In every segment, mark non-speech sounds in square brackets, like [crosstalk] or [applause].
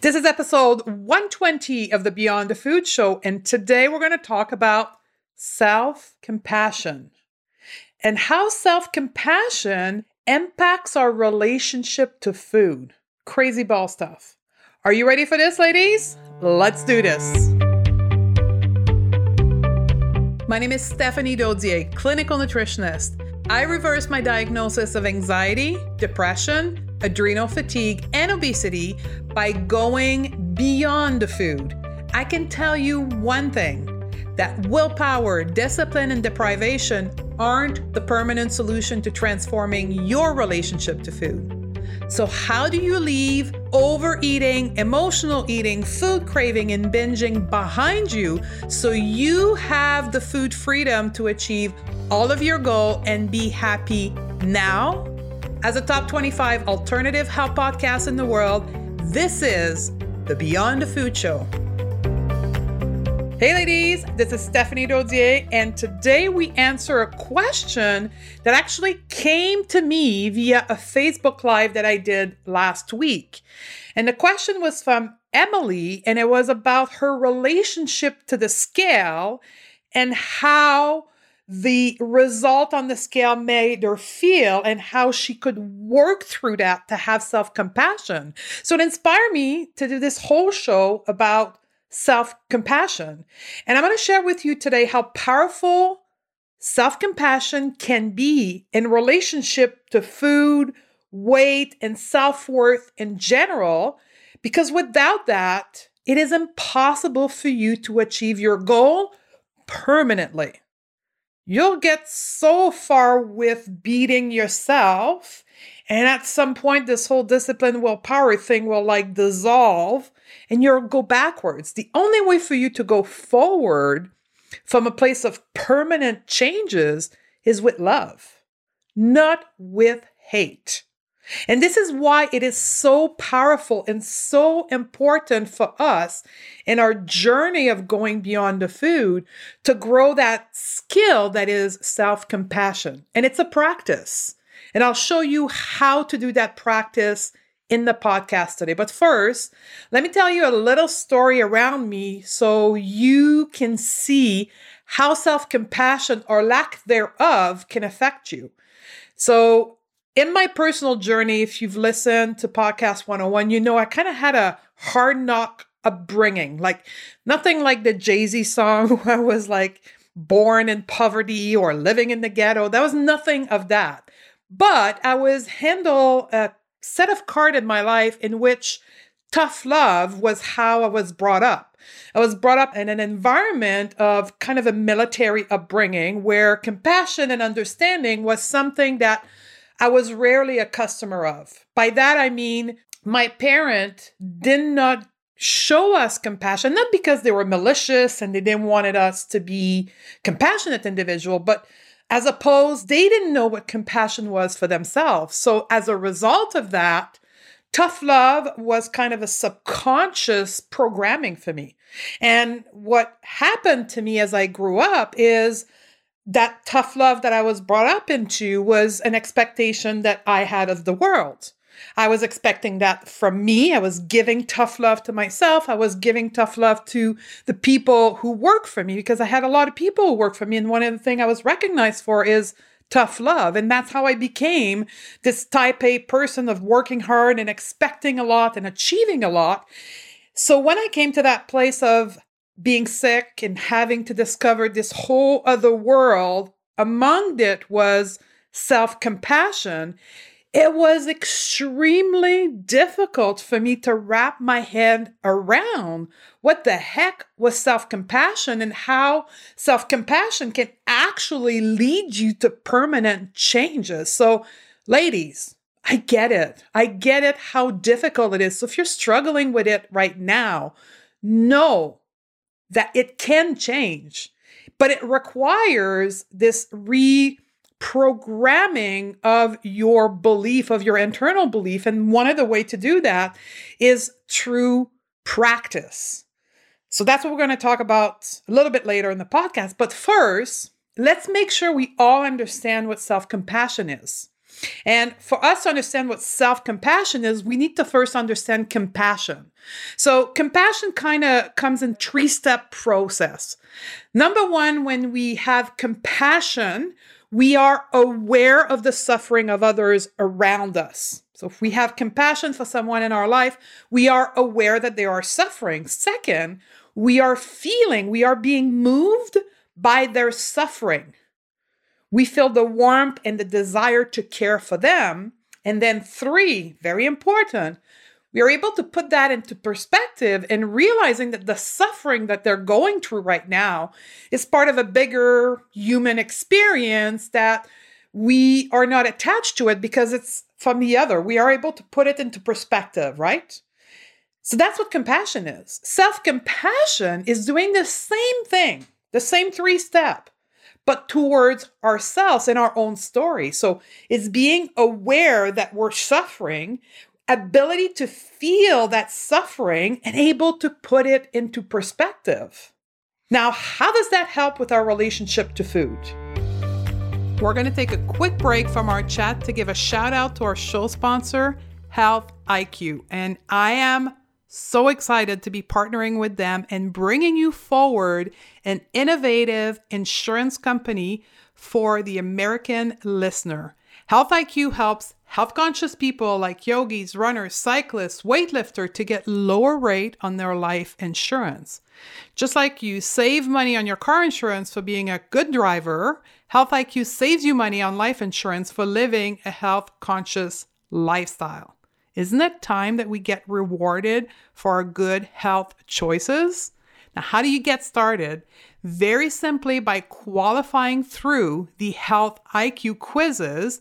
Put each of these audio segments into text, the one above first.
This is episode 120 of the Beyond the Food Show, and today we're going to talk about self compassion and how self compassion impacts our relationship to food. Crazy ball stuff. Are you ready for this, ladies? Let's do this. My name is Stephanie Dodier, clinical nutritionist. I reversed my diagnosis of anxiety, depression, adrenal fatigue, and obesity by going beyond the food. I can tell you one thing that willpower, discipline, and deprivation aren't the permanent solution to transforming your relationship to food. So, how do you leave overeating, emotional eating, food craving, and binging behind you so you have the food freedom to achieve all of your goal and be happy now as a top 25 alternative health podcast in the world, this is the Beyond the Food Show. Hey, ladies, this is Stephanie Dodier, and today we answer a question that actually came to me via a Facebook Live that I did last week. And the question was from Emily, and it was about her relationship to the scale and how the result on the scale made her feel and how she could work through that to have self compassion. So it inspired me to do this whole show about self compassion. And I'm going to share with you today how powerful self compassion can be in relationship to food, weight, and self worth in general. Because without that, it is impossible for you to achieve your goal permanently you'll get so far with beating yourself. And at some point, this whole discipline willpower thing will like dissolve and you'll go backwards. The only way for you to go forward from a place of permanent changes is with love, not with hate. And this is why it is so powerful and so important for us in our journey of going beyond the food to grow that skill that is self compassion. And it's a practice. And I'll show you how to do that practice in the podcast today. But first, let me tell you a little story around me so you can see how self compassion or lack thereof can affect you. So, in my personal journey, if you've listened to Podcast 101, you know I kind of had a hard knock upbringing. Like nothing like the Jay Z song [laughs] where I was like born in poverty or living in the ghetto. That was nothing of that. But I was handle a set of card in my life in which tough love was how I was brought up. I was brought up in an environment of kind of a military upbringing where compassion and understanding was something that I was rarely a customer of. By that, I mean my parent did not show us compassion, not because they were malicious and they didn't wanted us to be compassionate individual, but as opposed, they didn't know what compassion was for themselves. So as a result of that, tough love was kind of a subconscious programming for me. And what happened to me as I grew up is that tough love that I was brought up into was an expectation that I had of the world. I was expecting that from me. I was giving tough love to myself. I was giving tough love to the people who work for me because I had a lot of people who work for me. And one of the things I was recognized for is tough love. And that's how I became this type A person of working hard and expecting a lot and achieving a lot. So when I came to that place of being sick and having to discover this whole other world. Among it was self compassion. It was extremely difficult for me to wrap my head around what the heck was self compassion and how self compassion can actually lead you to permanent changes. So, ladies, I get it. I get it how difficult it is. So, if you're struggling with it right now, know that it can change, but it requires this reprogramming of your belief, of your internal belief. And one of the way to do that is through practice. So that's what we're going to talk about a little bit later in the podcast. But first, let's make sure we all understand what self compassion is. And for us to understand what self compassion is, we need to first understand compassion. So, compassion kind of comes in three step process. Number one, when we have compassion, we are aware of the suffering of others around us. So, if we have compassion for someone in our life, we are aware that they are suffering. Second, we are feeling, we are being moved by their suffering. We feel the warmth and the desire to care for them. And then, three, very important, we are able to put that into perspective and realizing that the suffering that they're going through right now is part of a bigger human experience that we are not attached to it because it's from the other. We are able to put it into perspective, right? So that's what compassion is. Self compassion is doing the same thing, the same three step, but towards ourselves and our own story. So it's being aware that we're suffering, ability to feel that suffering, and able to put it into perspective. Now, how does that help with our relationship to food? We're going to take a quick break from our chat to give a shout out to our show sponsor, Health IQ. And I am so excited to be partnering with them and bringing you forward an innovative insurance company for the American listener. Health IQ helps health conscious people like yogis, runners, cyclists, weightlifters to get lower rate on their life insurance. Just like you save money on your car insurance for being a good driver, Health IQ saves you money on life insurance for living a health conscious lifestyle. Isn't it time that we get rewarded for our good health choices? Now, how do you get started? Very simply by qualifying through the Health IQ quizzes.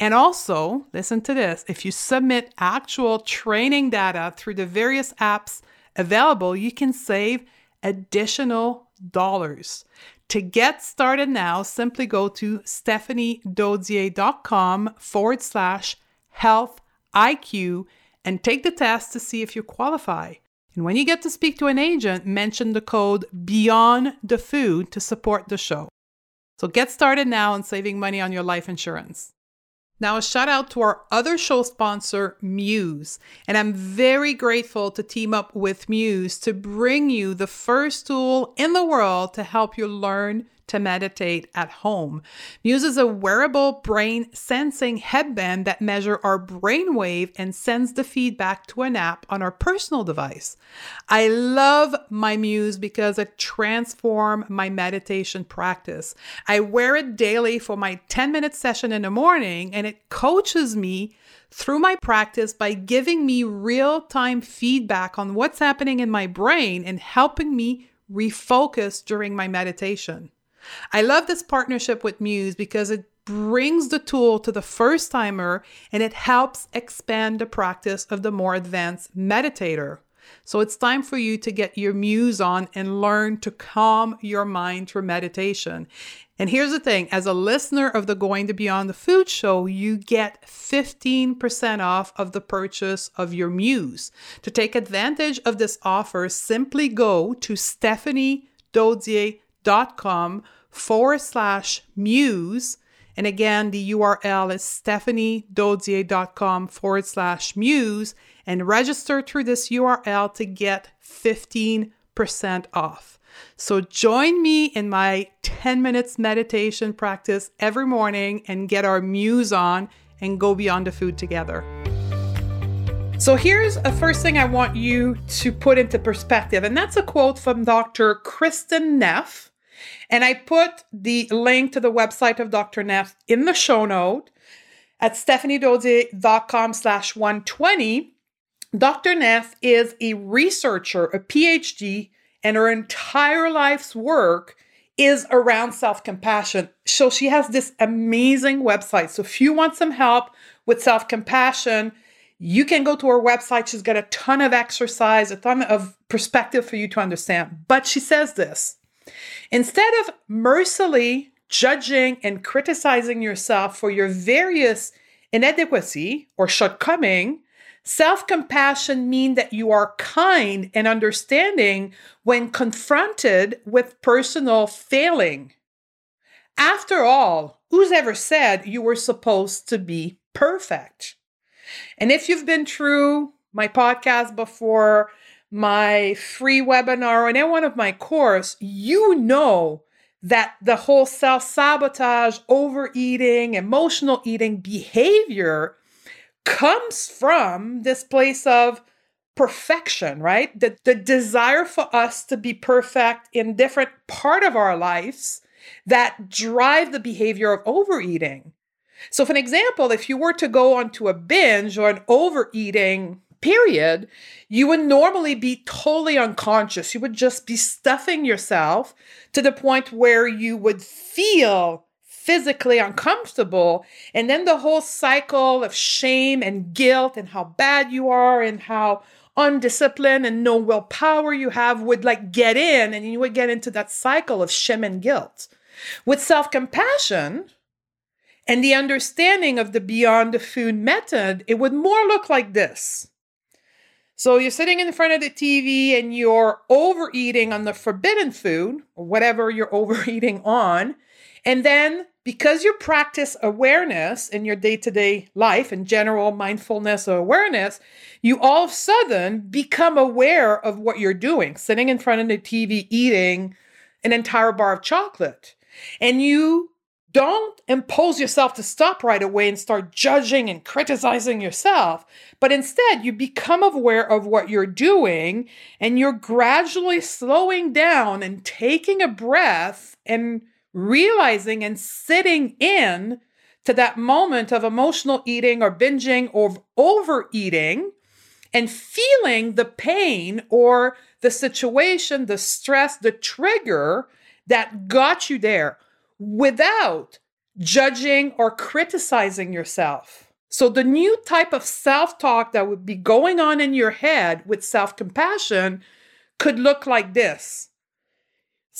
And also, listen to this if you submit actual training data through the various apps available, you can save additional dollars. To get started now, simply go to stephaniedodier.com forward slash health IQ and take the test to see if you qualify. And when you get to speak to an agent, mention the code Beyond the Food to support the show. So get started now on saving money on your life insurance. Now, a shout out to our other show sponsor, Muse. And I'm very grateful to team up with Muse to bring you the first tool in the world to help you learn to meditate at home. Muse is a wearable brain sensing headband that measure our brainwave and sends the feedback to an app on our personal device. I love my Muse because it transforms my meditation practice. I wear it daily for my 10 minute session in the morning and it coaches me through my practice by giving me real time feedback on what's happening in my brain and helping me refocus during my meditation. I love this partnership with Muse because it brings the tool to the first timer and it helps expand the practice of the more advanced meditator. So it's time for you to get your muse on and learn to calm your mind through meditation. And here's the thing as a listener of the Going to Beyond the Food show, you get 15% off of the purchase of your muse. To take advantage of this offer, simply go to stephaniedodier.com forward slash muse. And again, the URL is stephaniedodier.com forward slash muse and register through this URL to get 15% off. So join me in my 10 minutes meditation practice every morning and get our muse on and go beyond the food together. So here's a first thing I want you to put into perspective, and that's a quote from Dr. Kristin Neff. And I put the link to the website of Dr. Neff in the show note at stephaniedodier.com slash 120. Dr. Neff is a researcher, a PhD, and her entire life's work is around self compassion. So she has this amazing website. So if you want some help with self compassion, you can go to her website. She's got a ton of exercise, a ton of perspective for you to understand. But she says this Instead of mercilessly judging and criticizing yourself for your various inadequacy or shortcoming, self-compassion means that you are kind and understanding when confronted with personal failing. after all, who's ever said you were supposed to be perfect? And if you've been through my podcast before, my free webinar, or any one of my course, you know that the whole self sabotage, overeating, emotional eating behavior comes from this place of perfection, right? The, the desire for us to be perfect in different part of our lives that drive the behavior of overeating. So, for an example, if you were to go onto a binge or an overeating period, you would normally be totally unconscious. You would just be stuffing yourself to the point where you would feel physically uncomfortable. And then the whole cycle of shame and guilt and how bad you are and how undisciplined and no willpower you have would like get in and you would get into that cycle of shame and guilt. With self compassion and the understanding of the beyond the food method, it would more look like this. So you're sitting in front of the TV and you're overeating on the forbidden food or whatever you're [laughs] overeating on. And then because you practice awareness in your day to day life and general mindfulness or awareness, you all of a sudden become aware of what you're doing, sitting in front of the TV eating an entire bar of chocolate. And you don't impose yourself to stop right away and start judging and criticizing yourself, but instead you become aware of what you're doing and you're gradually slowing down and taking a breath and realizing and sitting in to that moment of emotional eating or binging or overeating and feeling the pain or the situation, the stress, the trigger that got you there without judging or criticizing yourself. So, the new type of self talk that would be going on in your head with self compassion could look like this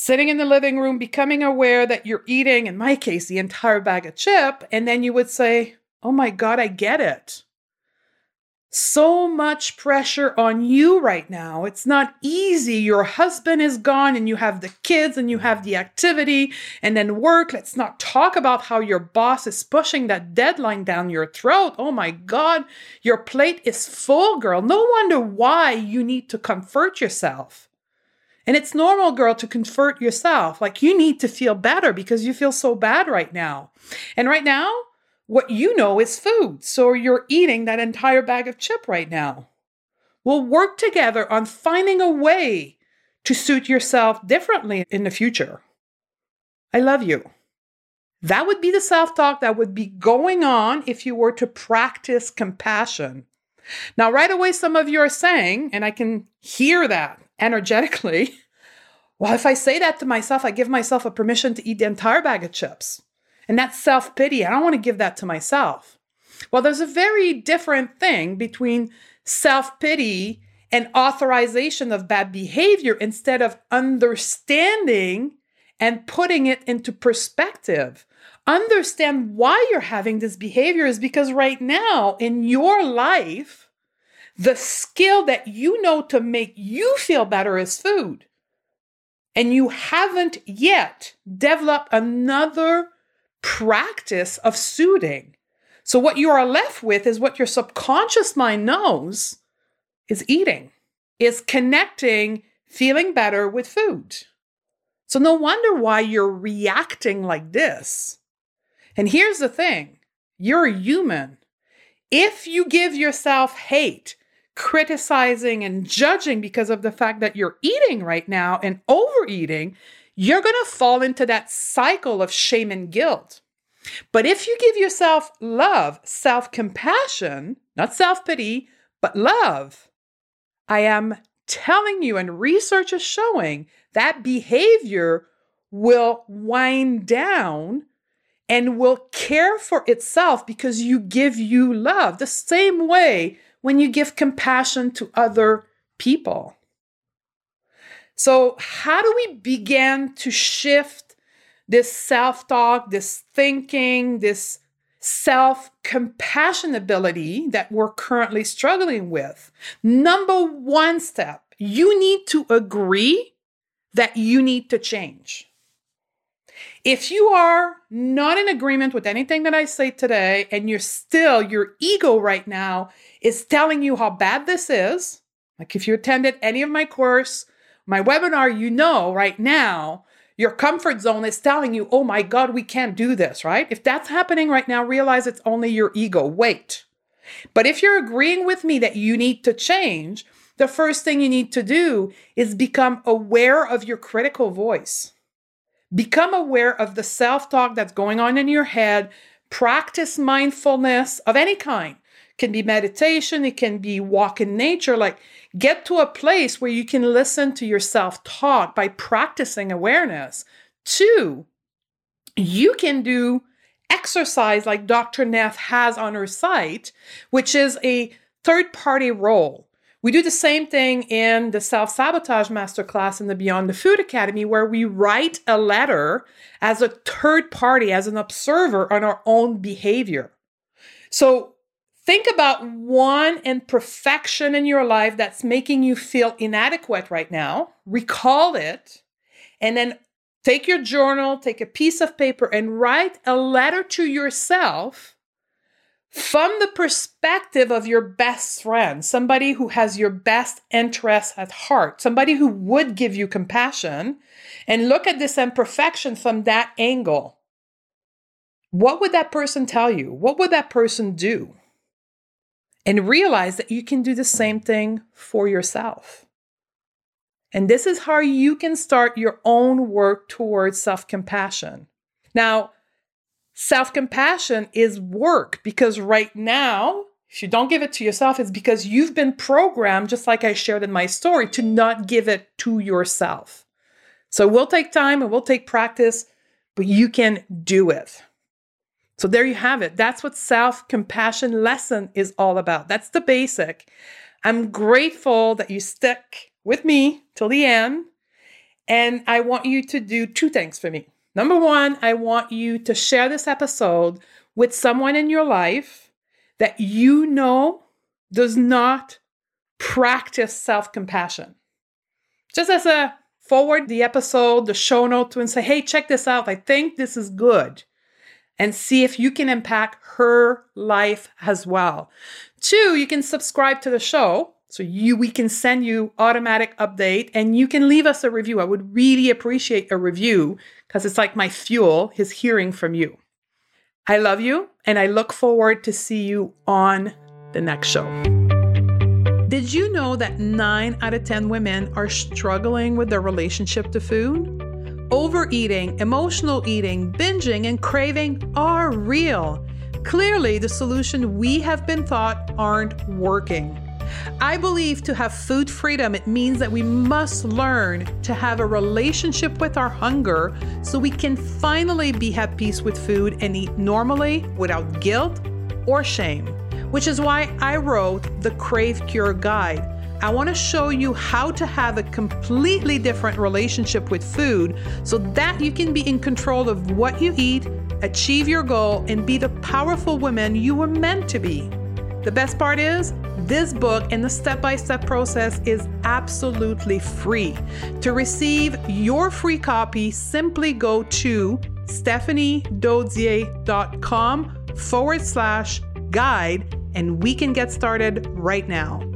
sitting in the living room, becoming aware that you're eating, in my case, the entire bag of chip. And then you would say, Oh my God, I get it so much pressure on you right now. It's not easy. Your husband is gone and you have the kids and you have the activity and then work. Let's not talk about how your boss is pushing that deadline down your throat. Oh my God, your plate is full, girl. No wonder why you need to comfort yourself. And it's normal, girl, to comfort yourself. Like you need to feel better because you feel so bad right now. And right now, what you know is food. So you're eating that entire bag of chip right now. We'll work together on finding a way to suit yourself differently in the future. I love you. That would be the self talk that would be going on if you were to practice compassion. Now, right away, some of you are saying, and I can hear that energetically, [laughs] well, if I say that to myself, I give myself a permission to eat the entire bag of chips. And that's self pity. I don't want to give that to myself. Well, there's a very different thing between self pity and authorization of bad behavior instead of understanding and putting it into perspective. Understand why you're having this behavior is because right now in your life, the skill that you know to make you feel better is food. And you haven't yet developed another practice of soothing. So, what you are left with is what your subconscious mind knows is eating, is connecting, feeling better with food. So, no wonder why you're reacting like this. And here's the thing you're human. If you give yourself hate, criticizing, and judging because of the fact that you're eating right now and overeating, you're going to fall into that cycle of shame and guilt. But if you give yourself love, self compassion, not self pity, but love, I am telling you, and research is showing that behavior will wind down and will care for itself because you give you love the same way when you give compassion to other people. So, how do we begin to shift this self talk, this thinking, this self compassion ability that we're currently struggling with? Number one step, you need to agree that you need to change. If you are not in agreement with anything that I say today, and you're still, your ego right now is telling you how bad this is, like if you attended any of my course, my webinar, you know right now, your comfort zone is telling you, oh my God, we can't do this, right? If that's happening right now, realize it's only your ego. Wait. But if you're agreeing with me that you need to change, the first thing you need to do is become aware of your critical voice. Become aware of the self talk that's going on in your head. Practice mindfulness of any kind. Can be meditation, it can be walk in nature. Like, get to a place where you can listen to yourself talk by practicing awareness. Two, you can do exercise like Dr. Neff has on her site, which is a third party role. We do the same thing in the self sabotage masterclass in the Beyond the Food Academy, where we write a letter as a third party, as an observer on our own behavior. So think about one imperfection in your life that's making you feel inadequate right now, recall it, and then take your journal, take a piece of paper, and write a letter to yourself from the perspective of your best friend, somebody who has your best interests at heart, somebody who would give you compassion, and look at this imperfection from that angle. What would that person tell you? What would that person do? And realize that you can do the same thing for yourself. And this is how you can start your own work towards self compassion. Now, Self compassion is work because right now, if you don't give it to yourself, it's because you've been programmed, just like I shared in my story, to not give it to yourself. So it will take time, it will take practice, but you can do it. So there you have it. That's what self compassion lesson is all about. That's the basic. I'm grateful that you stuck with me till the end. And I want you to do two things for me. Number one, I want you to share this episode with someone in your life that you know does not practice self compassion. Just as a forward the episode, the show note to and say, hey, check this out. I think this is good. And see if you can impact her life as well. Two, you can subscribe to the show so you we can send you automatic update and you can leave us a review. I would really appreciate a review because it's like my fuel is hearing from you. I love you and I look forward to see you on the next show. Did you know that 9 out of 10 women are struggling with their relationship to food? Overeating, emotional eating, binging, and craving are real. Clearly, the solution we have been taught aren't working. I believe to have food freedom, it means that we must learn to have a relationship with our hunger so we can finally be at peace with food and eat normally without guilt or shame. Which is why I wrote the Crave Cure Guide. I want to show you how to have a completely different relationship with food so that you can be in control of what you eat, achieve your goal, and be the powerful woman you were meant to be. The best part is, this book and the step by step process is absolutely free. To receive your free copy, simply go to stephaniedodier.com forward slash guide and we can get started right now.